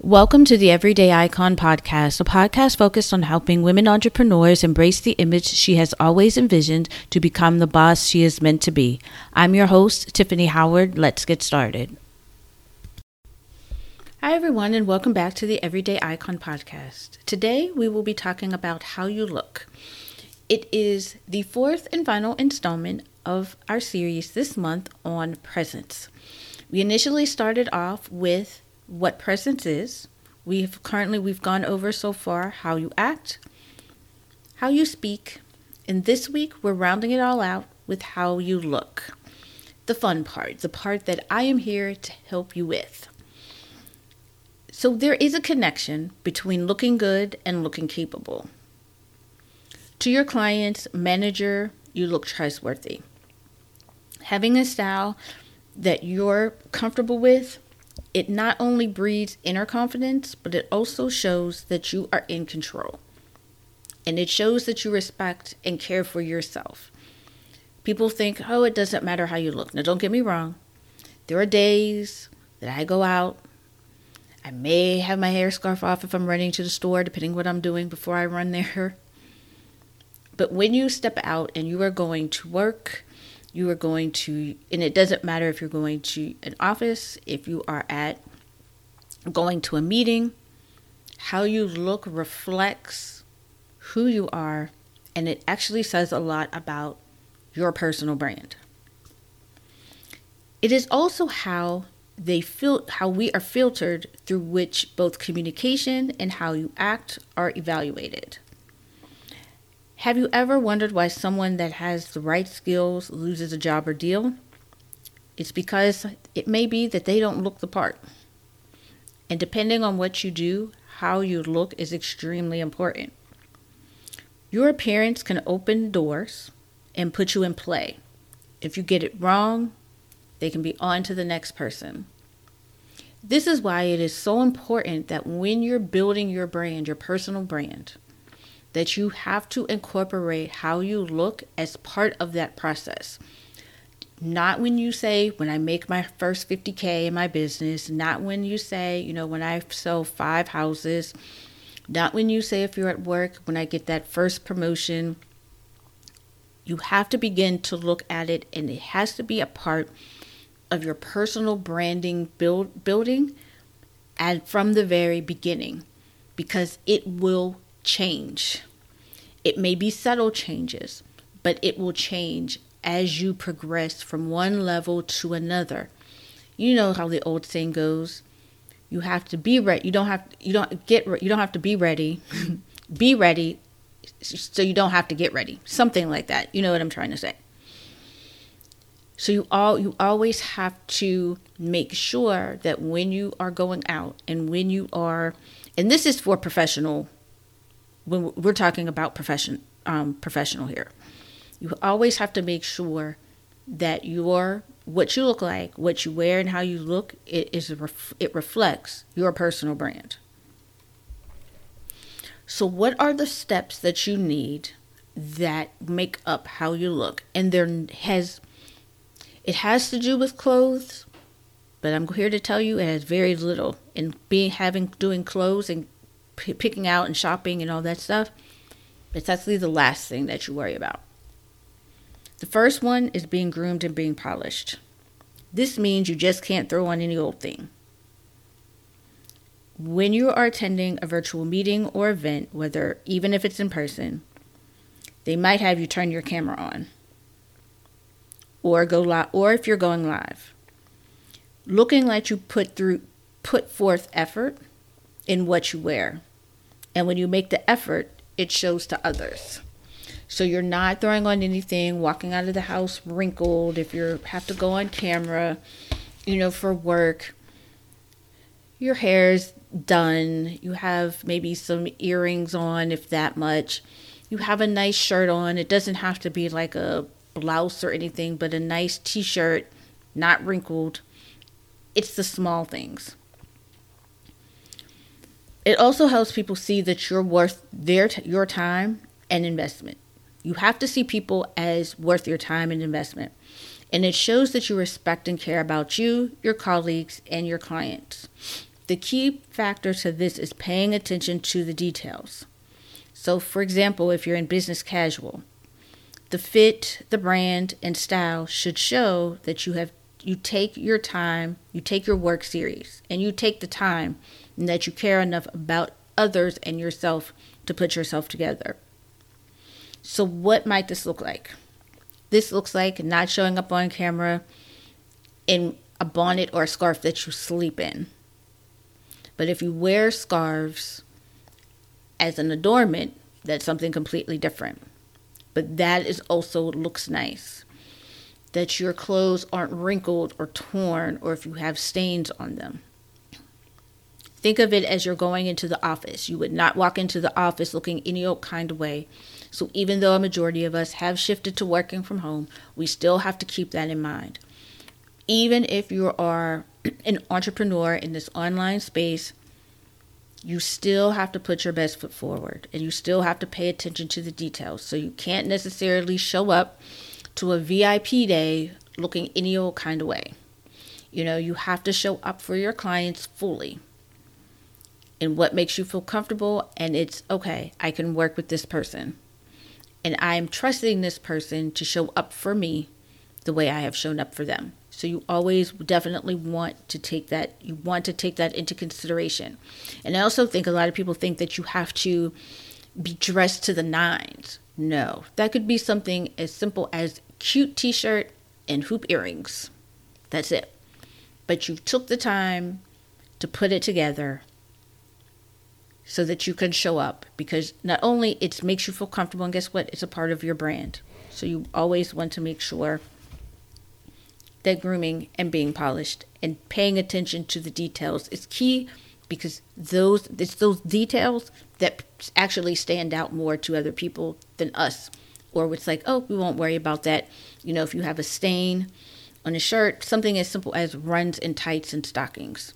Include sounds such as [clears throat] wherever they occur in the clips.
Welcome to the Everyday Icon podcast, a podcast focused on helping women entrepreneurs embrace the image she has always envisioned to become the boss she is meant to be. I'm your host, Tiffany Howard. Let's get started. Hi, everyone, and welcome back to the Everyday Icon podcast. Today, we will be talking about how you look. It is the fourth and final installment of our series this month on presence. We initially started off with what presence is. We've currently we've gone over so far how you act, how you speak, and this week we're rounding it all out with how you look. The fun part, the part that I am here to help you with. So there is a connection between looking good and looking capable. To your clients, manager, you look trustworthy. Having a style that you're comfortable with it not only breeds inner confidence, but it also shows that you are in control. And it shows that you respect and care for yourself. People think, oh, it doesn't matter how you look. Now, don't get me wrong. There are days that I go out. I may have my hair scarf off if I'm running to the store, depending what I'm doing before I run there. [laughs] But when you step out and you are going to work, you are going to, and it doesn't matter if you're going to an office, if you are at going to a meeting, how you look reflects who you are, and it actually says a lot about your personal brand. It is also how they feel how we are filtered through which both communication and how you act are evaluated. Have you ever wondered why someone that has the right skills loses a job or deal? It's because it may be that they don't look the part. And depending on what you do, how you look is extremely important. Your appearance can open doors and put you in play. If you get it wrong, they can be on to the next person. This is why it is so important that when you're building your brand, your personal brand, that you have to incorporate how you look as part of that process. Not when you say, when I make my first 50K in my business, not when you say, you know, when I sell five houses, not when you say, if you're at work, when I get that first promotion. You have to begin to look at it, and it has to be a part of your personal branding build, building and from the very beginning because it will change. It may be subtle changes, but it will change as you progress from one level to another. You know how the old saying goes, you have to be ready. You don't have you don't get you don't have to be ready. [laughs] be ready so you don't have to get ready. Something like that. You know what I'm trying to say. So you all you always have to make sure that when you are going out and when you are and this is for professional when we're talking about profession um, professional here. You always have to make sure that your what you look like what you wear and how you look it is it reflects your personal brand. So what are the steps that you need that make up how you look? And there has it has to do with clothes but i'm here to tell you it has very little in being having doing clothes and p- picking out and shopping and all that stuff, it's actually the last thing that you worry about. The first one is being groomed and being polished. This means you just can't throw on any old thing. When you are attending a virtual meeting or event, whether even if it's in person, they might have you turn your camera on or go live or if you're going live. Looking like you put through put forth effort in what you wear. And when you make the effort, it shows to others. So you're not throwing on anything, walking out of the house wrinkled. If you have to go on camera, you know, for work, your hair's done. You have maybe some earrings on, if that much. You have a nice shirt on. It doesn't have to be like a blouse or anything, but a nice t shirt, not wrinkled. It's the small things. It also helps people see that you're worth their t- your time and investment. You have to see people as worth your time and investment. And it shows that you respect and care about you, your colleagues, and your clients. The key factor to this is paying attention to the details. So, for example, if you're in business casual, the fit, the brand, and style should show that you have you take your time, you take your work serious, and you take the time that you care enough about others and yourself to put yourself together. So, what might this look like? This looks like not showing up on camera in a bonnet or a scarf that you sleep in. But if you wear scarves as an adornment, that's something completely different. But that is also looks nice. That your clothes aren't wrinkled or torn or if you have stains on them. Think of it as you're going into the office. You would not walk into the office looking any old kind of way. So even though a majority of us have shifted to working from home, we still have to keep that in mind. Even if you are [clears throat] an entrepreneur in this online space, you still have to put your best foot forward and you still have to pay attention to the details. So you can't necessarily show up to a VIP day looking any old kind of way. You know, you have to show up for your clients fully and what makes you feel comfortable. And it's okay, I can work with this person. And I'm trusting this person to show up for me the way I have shown up for them. So you always definitely want to take that you want to take that into consideration. And I also think a lot of people think that you have to be dressed to the nines. No, that could be something as simple as cute t-shirt and hoop earrings. That's it. But you took the time to put it together so that you can show up because not only it makes you feel comfortable and guess what it's a part of your brand so you always want to make sure that grooming and being polished and paying attention to the details is key because those it's those details that actually stand out more to other people than us or it's like oh we won't worry about that. You know if you have a stain on a shirt something as simple as runs in tights and stockings.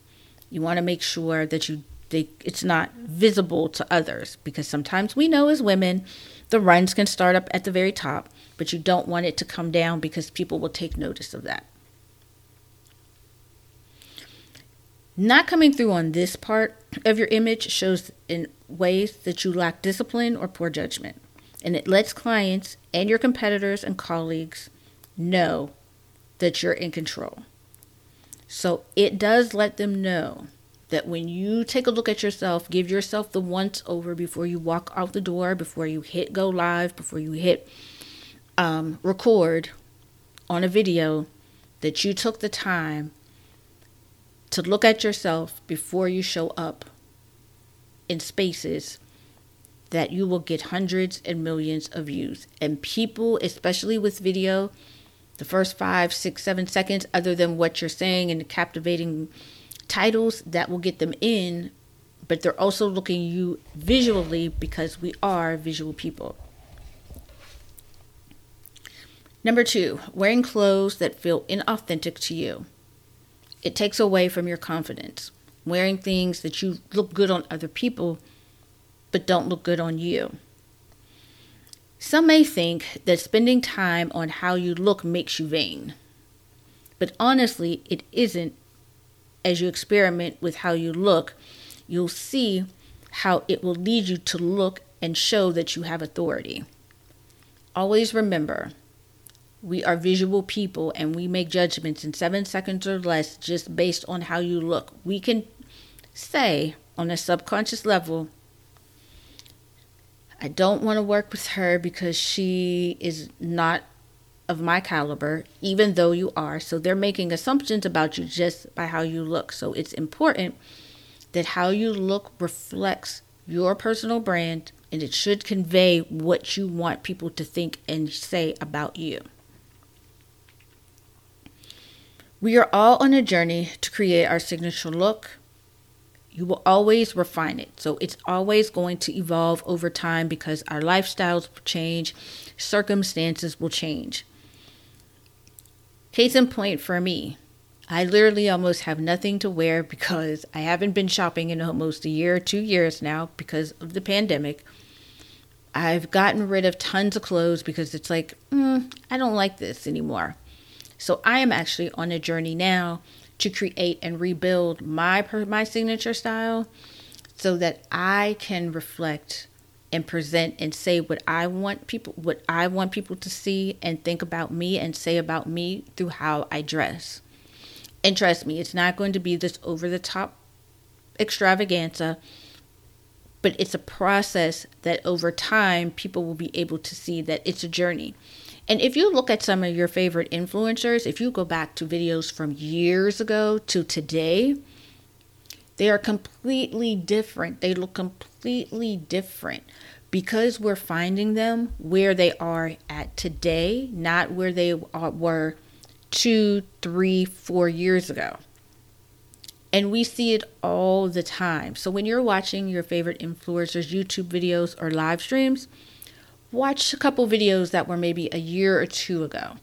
You want to make sure that you they, it's not visible to others because sometimes we know as women the runs can start up at the very top, but you don't want it to come down because people will take notice of that. Not coming through on this part of your image shows in ways that you lack discipline or poor judgment, and it lets clients and your competitors and colleagues know that you're in control. So it does let them know that when you take a look at yourself, give yourself the once over before you walk out the door, before you hit go live, before you hit um, record on a video, that you took the time to look at yourself before you show up in spaces that you will get hundreds and millions of views. And people, especially with video, the first five, six, seven seconds, other than what you're saying and the captivating titles that will get them in, but they're also looking you visually because we are visual people. Number two, wearing clothes that feel inauthentic to you. It takes away from your confidence. Wearing things that you look good on other people, but don't look good on you. Some may think that spending time on how you look makes you vain. But honestly, it isn't as you experiment with how you look, you'll see how it will lead you to look and show that you have authority. Always remember, we are visual people and we make judgments in seven seconds or less just based on how you look. We can say on a subconscious level, I don't want to work with her because she is not of my caliber, even though you are. So they're making assumptions about you just by how you look. So it's important that how you look reflects your personal brand and it should convey what you want people to think and say about you. We are all on a journey to create our signature look. You will always refine it. So it's always going to evolve over time because our lifestyles will change, circumstances will change. Case in point for me, I literally almost have nothing to wear [laughs] because I haven't been shopping in almost a year two years now because of the pandemic. I've gotten rid of tons of clothes because it's like, mm, I don't like this anymore. So I am actually on a journey now to create and rebuild my my signature style so that I can reflect and present and say what I want people what I want people to see and think about me and say about me through how I dress. And trust me, it's not going to be this over the top extravaganza, but it's a process that over time people will be able to see that it's a journey. And if you look at some of your favorite influencers, if you go back to videos from years ago to today, they are completely different. They look completely different because we're finding them where they are at today, not where they were two, three, four years ago. And we see it all the time. So when you're watching your favorite influencers' YouTube videos or live streams, watch a couple videos that were maybe a year or two ago.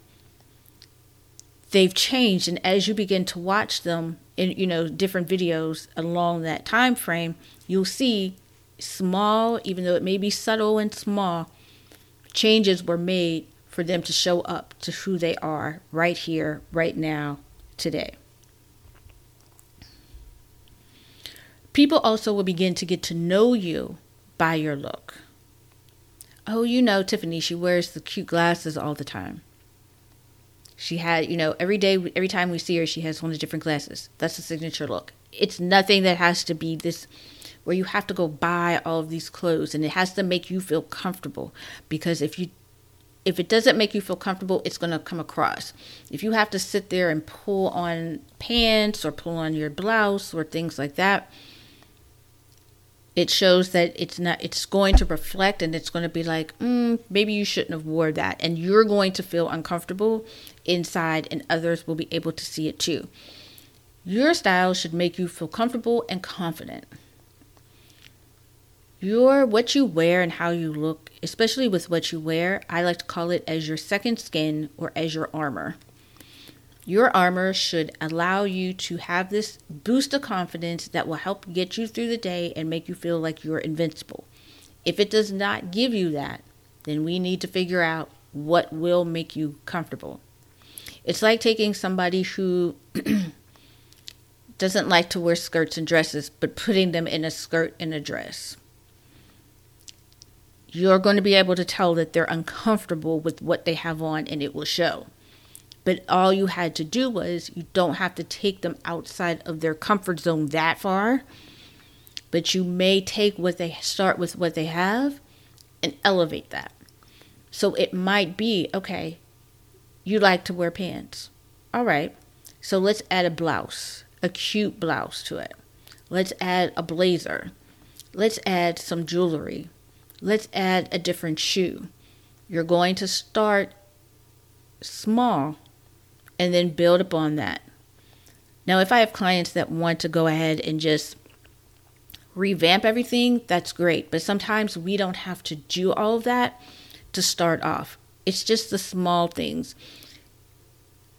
They've changed, and as you begin to watch them in you know different videos along that time frame, you'll see small, even though it may be subtle and small, changes were made for them to show up to who they are right here, right now, today. People also will begin to get to know you by your look. Oh, you know, Tiffany, she wears the cute glasses all the time. She had, you know, every day, every time we see her, she has one of different glasses. That's the signature look. It's nothing that has to be this where you have to go buy all of these clothes and it has to make you feel comfortable because if you if it doesn't make you feel comfortable, it's going to come across. If you have to sit there and pull on pants or pull on your blouse or things like that, it shows that it's not it's going to reflect and it's going to be like mm, maybe you shouldn't have wore that. And you're going to feel uncomfortable inside and others will be able to see it too. Your style should make you feel comfortable and confident. Your what you wear and how you look, especially with what you wear, I like to call it as your second skin or as your armor. Your armor should allow you to have this boost of confidence that will help get you through the day and make you feel like you're invincible. If it does not give you that, then we need to figure out what will make you comfortable. It's like taking somebody who [clears throat] doesn't like to wear skirts and dresses, but putting them in a skirt and a dress you're going to be able to tell that they're uncomfortable with what they have on and it will show. But all you had to do was you don't have to take them outside of their comfort zone that far. But you may take what they start with what they have and elevate that. So it might be okay, you like to wear pants. All right. So let's add a blouse, a cute blouse to it. Let's add a blazer. Let's add some jewelry Let's add a different shoe. You're going to start small and then build upon that. Now, if I have clients that want to go ahead and just revamp everything, that's great. But sometimes we don't have to do all of that to start off. It's just the small things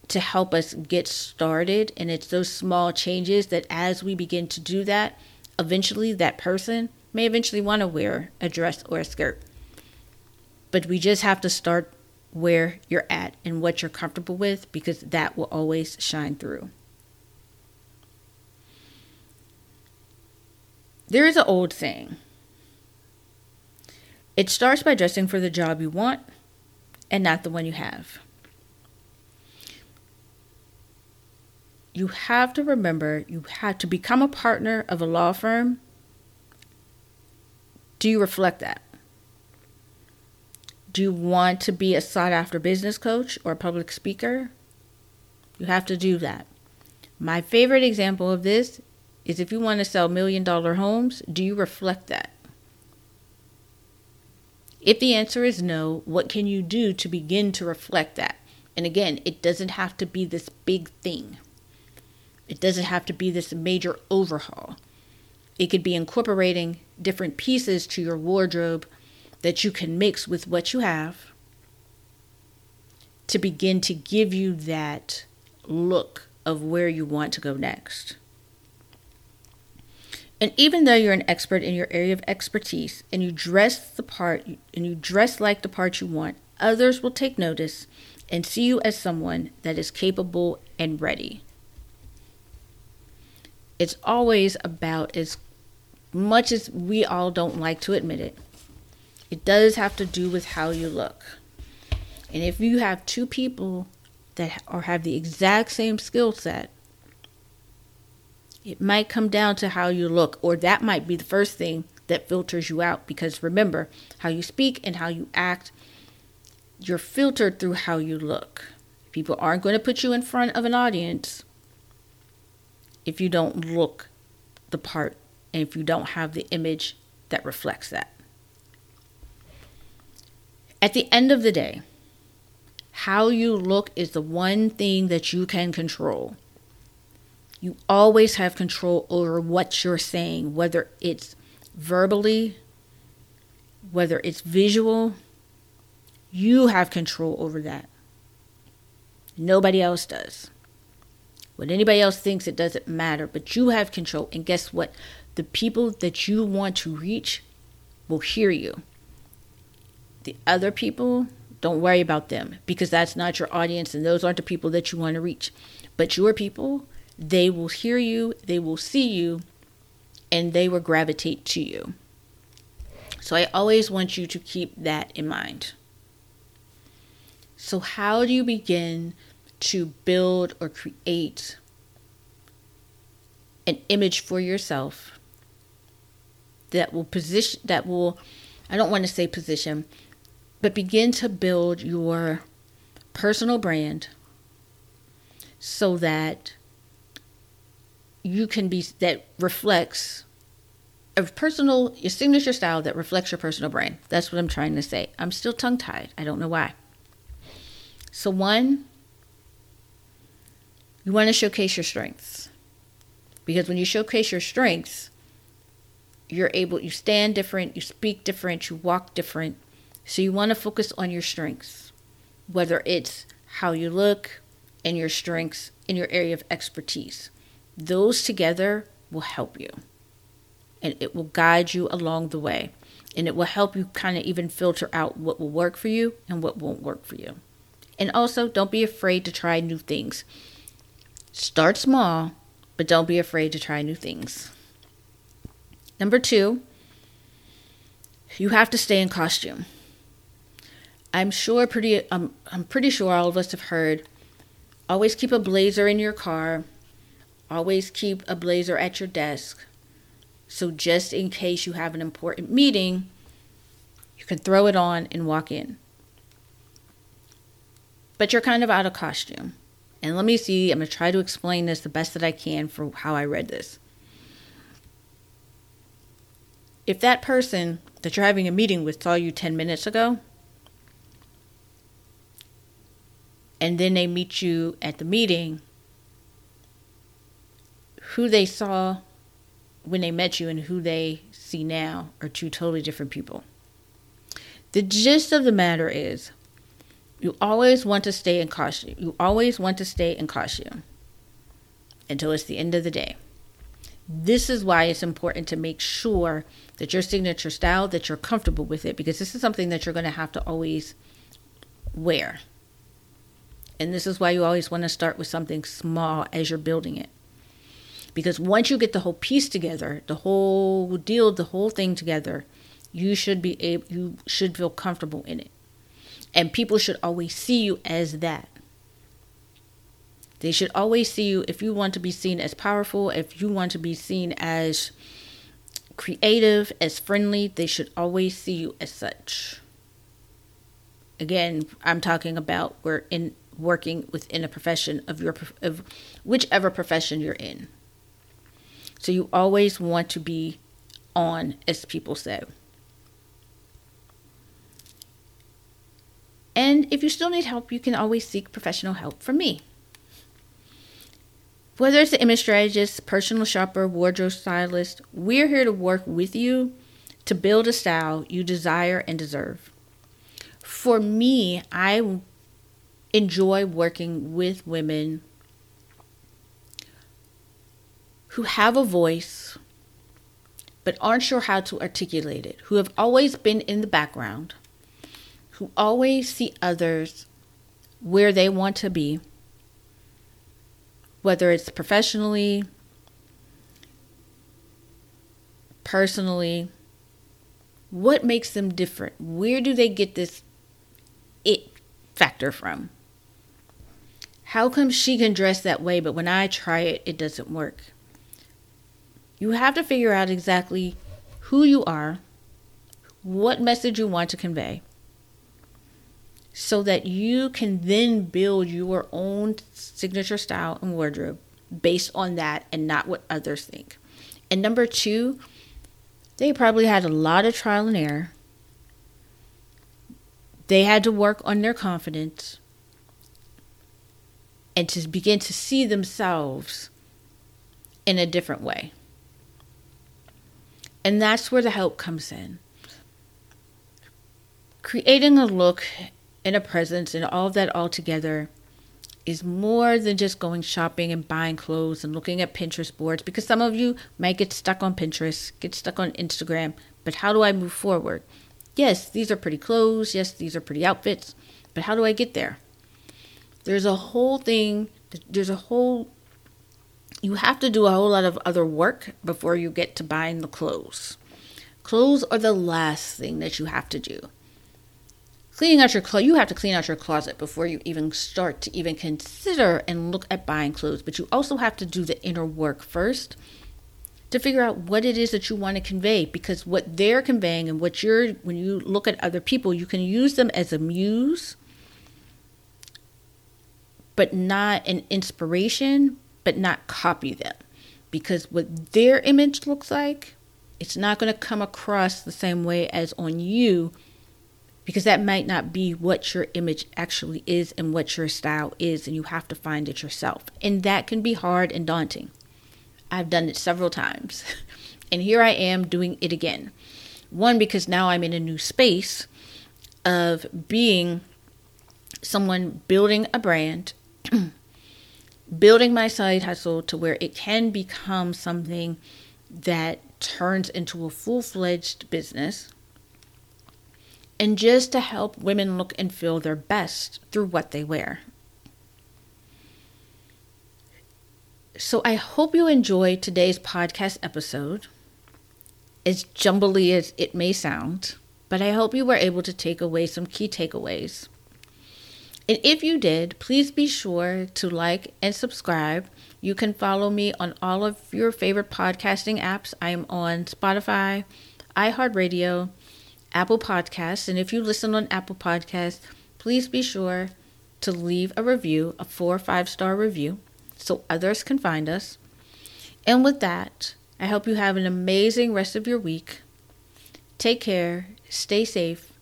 to help us get started. And it's those small changes that as we begin to do that, eventually that person may eventually want to wear a dress or a skirt. But we just have to start where you're at and what you're comfortable with because that will always shine through. There is an old saying it starts by dressing for the job you want and not the one you have. You have to remember you have to become a partner of a law firm do you reflect that? Do you want to be a sought after business coach or public speaker? You have to do that. My favorite example of this is if you want to sell million dollar homes, do you reflect that? If the answer is no, what can you do to begin to reflect that? And again, it doesn't have to be this big thing. It doesn't have to be this major overhaul. It could be incorporating different pieces to your wardrobe that you can mix with what you have to begin to give you that look of where you want to go next. And even though you're an expert in your area of expertise and you dress the part and you dress like the part you want, others will take notice and see you as someone that is capable and ready. it's always about as much as we all don't like to admit it, it does have to do with how you look. And if you have two people that or have the exact same skill set, it might come down to how you look, or that might be the first thing that filters you out. Because remember, how you speak and how you act, you're filtered through how you look. People aren't going to put you in front of an audience if you don't look the part and if you don't have the image that reflects that. At the end of the day, how you look is the one thing that you can control. You always have control over what you're saying, whether it's verbally, whether it's visual. You have control over that. Nobody else does. What anybody else thinks, it doesn't matter, but you have control. And guess what? The people that you want to reach will hear you. The other people, don't worry about them because that's not your audience and those aren't the people that you want to reach. But your people, they will hear you, they will see you, and they will gravitate to you. So I always want you to keep that in mind. So, how do you begin to build or create an image for yourself that will position, that will, I don't want to say position, but begin to build your personal brand so that you can be that reflects a personal your signature style that reflects your personal brand. That's what i'm trying to say. I'm still tongue tied i don't know why. So one you want to showcase your strengths. Because when you showcase your strengths you're able you stand different you speak different you walk different so you want to focus on your strengths, whether it's how you look and your strengths in your area of expertise. Those together will help you and it will guide you along the way. And it will help you kind of even filter out what will work for you and what won't work for you. And also, don't be afraid to try new things. Start small, but don't be afraid to try new things. Number two, you have to stay in costume. I'm sure pretty I'm I'm pretty sure all of us have heard always keep a blazer in your car. Always keep a blazer at your desk. So just in case you have an important meeting, you can throw it on and walk in. But you're kind of out of costume. And let me see, I'm going to try to explain this the best that I can for how I read this. If that person that you're having a meeting with saw you 10 minutes ago, and then they meet you at the meeting, who they saw when they met you and who they see now are two totally different people. The gist of the matter is you always want to stay in costume. You always want to stay in costume until it's the end of the day. This is why it's important to make sure that your signature style that you're comfortable with it because this is something that you're going to have to always wear. And this is why you always want to start with something small as you're building it. Because once you get the whole piece together, the whole deal, the whole thing together, you should be able you should feel comfortable in it. And people should always see you as that. They should always see you if you want to be seen as powerful, if you want to be seen as creative, as friendly, they should always see you as such. Again, I'm talking about we're in working within a profession of your of whichever profession you're in. So you always want to be on, as people say. And if you still need help, you can always seek professional help from me. Whether it's an image strategist, personal shopper, wardrobe stylist, we're here to work with you to build a style you desire and deserve. For me, I enjoy working with women who have a voice but aren't sure how to articulate it, who have always been in the background, who always see others where they want to be, whether it's professionally, personally, what makes them different? Where do they get this it factor from? How come she can dress that way, but when I try it, it doesn't work? You have to figure out exactly who you are, what message you want to convey, so that you can then build your own signature style and wardrobe based on that and not what others think. And number two, they probably had a lot of trial and error. They had to work on their confidence and to begin to see themselves in a different way. And that's where the help comes in. Creating a look and a presence and all of that all together is more than just going shopping and buying clothes and looking at Pinterest boards because some of you might get stuck on Pinterest, get stuck on Instagram. But how do I move forward? Yes, these are pretty clothes. Yes, these are pretty outfits. But how do I get there? There's a whole thing, there's a whole, you have to do a whole lot of other work before you get to buying the clothes. Clothes are the last thing that you have to do. Cleaning out your clothes, you have to clean out your closet before you even start to even consider and look at buying clothes. But you also have to do the inner work first to figure out what it is that you want to convey because what they're conveying and what you're when you look at other people you can use them as a muse but not an inspiration, but not copy them. Because what their image looks like, it's not going to come across the same way as on you because that might not be what your image actually is and what your style is, and you have to find it yourself. And that can be hard and daunting. I've done it several times, [laughs] and here I am doing it again. One, because now I'm in a new space of being someone building a brand [clears throat] building my side hustle to where it can become something that turns into a full fledged business. And just to help women look and feel their best through what they wear. So I hope you enjoyed today's podcast episode, as jumbly as it may sound, but I hope you were able to take away some key takeaways. And if you did, please be sure to like and subscribe. You can follow me on all of your favorite podcasting apps. I am on Spotify, iHeartRadio, Apple Podcasts. And if you listen on Apple Podcasts, please be sure to leave a review, a four or five star review, so others can find us. And with that, I hope you have an amazing rest of your week. Take care, stay safe,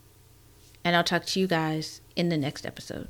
and I'll talk to you guys in the next episode.